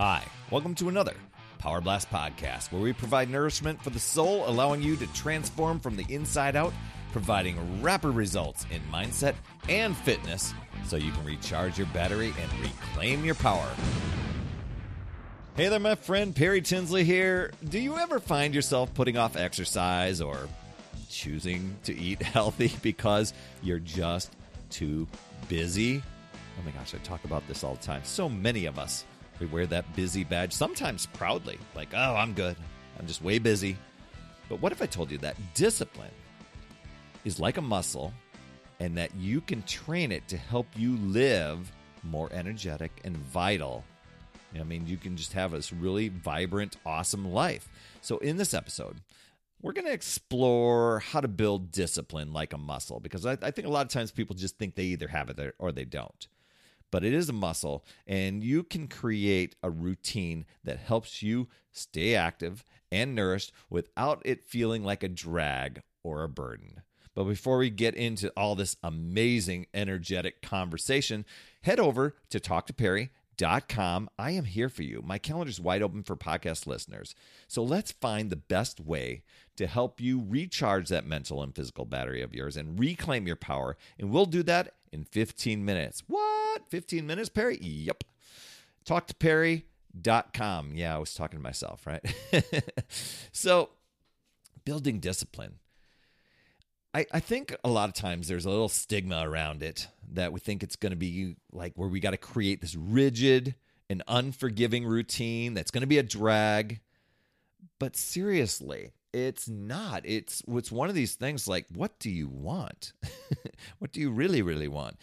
Hi, welcome to another Power Blast podcast where we provide nourishment for the soul, allowing you to transform from the inside out, providing rapid results in mindset and fitness so you can recharge your battery and reclaim your power. Hey there, my friend Perry Tinsley here. Do you ever find yourself putting off exercise or choosing to eat healthy because you're just too busy? Oh my gosh, I talk about this all the time. So many of us, we wear that busy badge, sometimes proudly, like, oh, I'm good. I'm just way busy. But what if I told you that discipline is like a muscle and that you can train it to help you live more energetic and vital? I mean, you can just have this really vibrant, awesome life. So, in this episode, we're going to explore how to build discipline like a muscle because I, I, think a lot of times people just think they either have it or they don't. But it is a muscle, and you can create a routine that helps you stay active and nourished without it feeling like a drag or a burden. But before we get into all this amazing, energetic conversation, head over to talktoperry.com. I am here for you. My calendar is wide open for podcast listeners. So let's find the best way to help you recharge that mental and physical battery of yours and reclaim your power. And we'll do that in 15 minutes. What? 15 minutes, Perry? Yep. TalkToPerry.com. Yeah, I was talking to myself, right? so, building discipline. I, I think a lot of times there's a little stigma around it that we think it's going to be like where we got to create this rigid and unforgiving routine that's going to be a drag. But seriously, it's not. It's it's one of these things like what do you want? what do you really really want?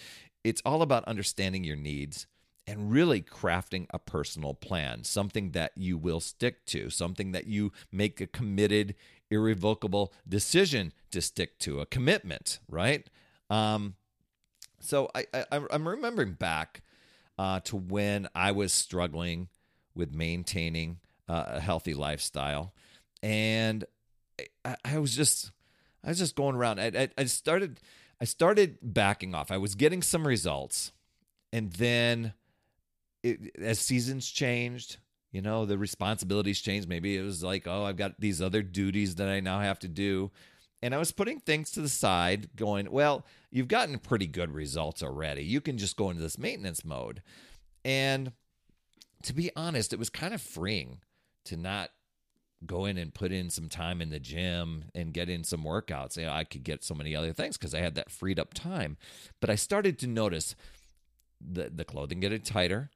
It's all about understanding your needs and really crafting a personal plan, something that you will stick to, something that you make a committed, irrevocable decision to stick to, a commitment, right? Um, so I, I I'm remembering back uh, to when I was struggling with maintaining uh, a healthy lifestyle, and I, I was just I was just going around. I, I, I started I started backing off. I was getting some results, and then it, as seasons changed, you know, the responsibilities changed. Maybe it was like, oh, I've got these other duties that I now have to do. And I was putting things to the side, going, well, you've gotten pretty good results already. You can just go into this maintenance mode. And to be honest, it was kind of freeing to not go in and put in some time in the gym and get in some workouts. You know, I could get so many other things because I had that freed up time. But I started to notice the the clothing getting tighter.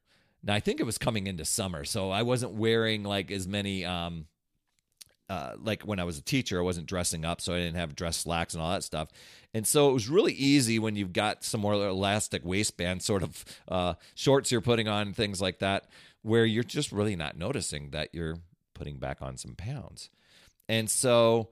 Now I think it was coming into summer, so I wasn't wearing like as many um uh, like when I was a teacher, I wasn't dressing up, so I didn't have dress slacks and all that stuff. And so it was really easy when you've got some more elastic waistband sort of uh, shorts you're putting on, things like that, where you're just really not noticing that you're putting back on some pounds. And so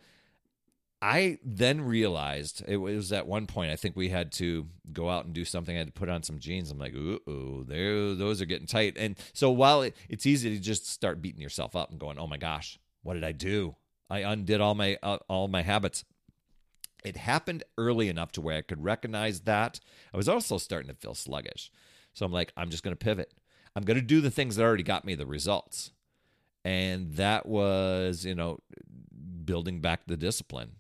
I then realized it was at one point I think we had to go out and do something. I had to put on some jeans. I'm like, ooh, those are getting tight. And so while it, it's easy to just start beating yourself up and going, oh my gosh, what did I do? I undid all my uh, all my habits. It happened early enough to where I could recognize that. I was also starting to feel sluggish. So I'm like, I'm just going to pivot. I'm going to do the things that already got me the results and that was you know building back the discipline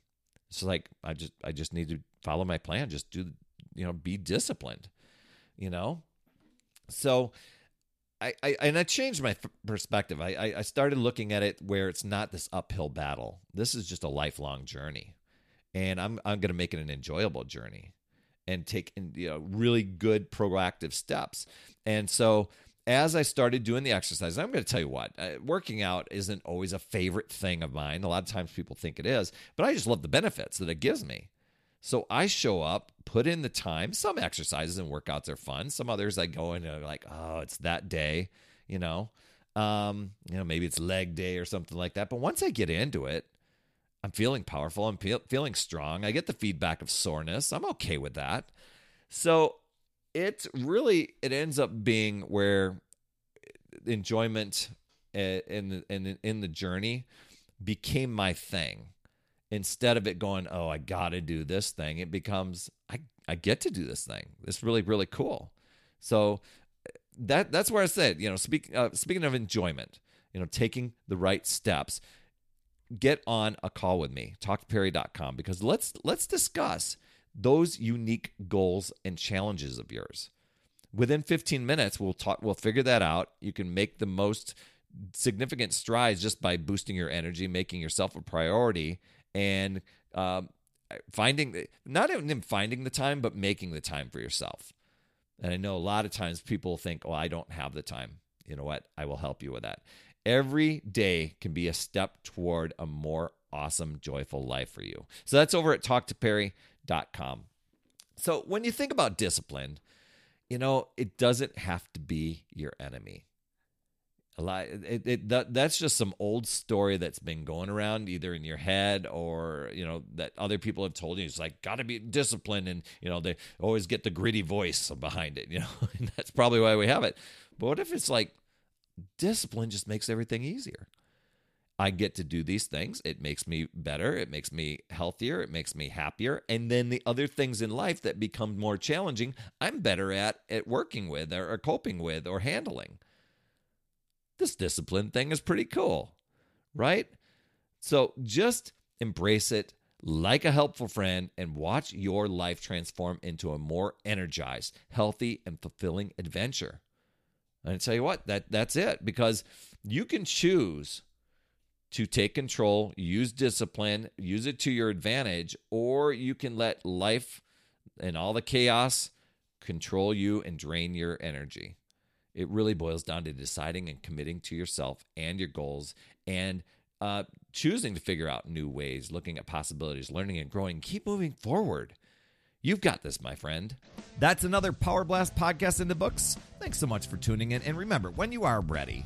it's like i just i just need to follow my plan just do you know be disciplined you know so I, I and I changed my perspective. I, I started looking at it where it's not this uphill battle. This is just a lifelong journey, and I'm I'm going to make it an enjoyable journey, and take you know really good proactive steps. And so as I started doing the exercise, I'm going to tell you what, uh, working out isn't always a favorite thing of mine. A lot of times people think it is, but I just love the benefits that it gives me. So I show up, put in the time. Some exercises and workouts are fun. Some others I go in and like, oh, it's that day, you know. Um, you know, maybe it's leg day or something like that. But once I get into it, I'm feeling powerful. I'm fe- feeling strong. I get the feedback of soreness. I'm okay with that. So it really it ends up being where enjoyment eh, in in in the journey became my thing. Instead of it going oh i gotta do this thing it becomes i i get to do this thing. It's really really cool. So that that's where I said, you know, speak, uh, speaking of enjoyment, you know, taking the right steps, get on a call with me, talktoperry.com, because let's let's discuss those unique goals and challenges of yours. Within 15 minutes, we'll talk. We'll figure that out. You can make the most significant strides just by boosting your energy, making yourself a priority, and um, finding not even finding the time, but making the time for yourself. And I know a lot of times people think, "Well, I don't have the time." You know what? I will help you with that. Every day can be a step toward a more awesome, joyful life for you. So that's over at talktoperry.com. So when you think about discipline, you know, it doesn't have to be your enemy. A lot, it, it, that, that's just some old story that's been going around either in your head or you know that other people have told you it's like got to be disciplined and you know they always get the gritty voice behind it you know and that's probably why we have it but what if it's like discipline just makes everything easier I get to do these things. It makes me better. It makes me healthier. It makes me happier. And then the other things in life that become more challenging, I'm better at at working with or, or coping with or handling. This discipline thing is pretty cool, right? So just embrace it like a helpful friend and watch your life transform into a more energized, healthy, and fulfilling adventure. And I tell you what, that that's it because you can choose to take control, use discipline, use it to your advantage, or you can let life and all the chaos control you and drain your energy. It really boils down to deciding and committing to yourself and your goals and uh, choosing to figure out new ways, looking at possibilities, learning and growing. Keep moving forward. You've got this, my friend. That's another Power Blast podcast in the books. Thanks so much for tuning in. And remember, when you are ready,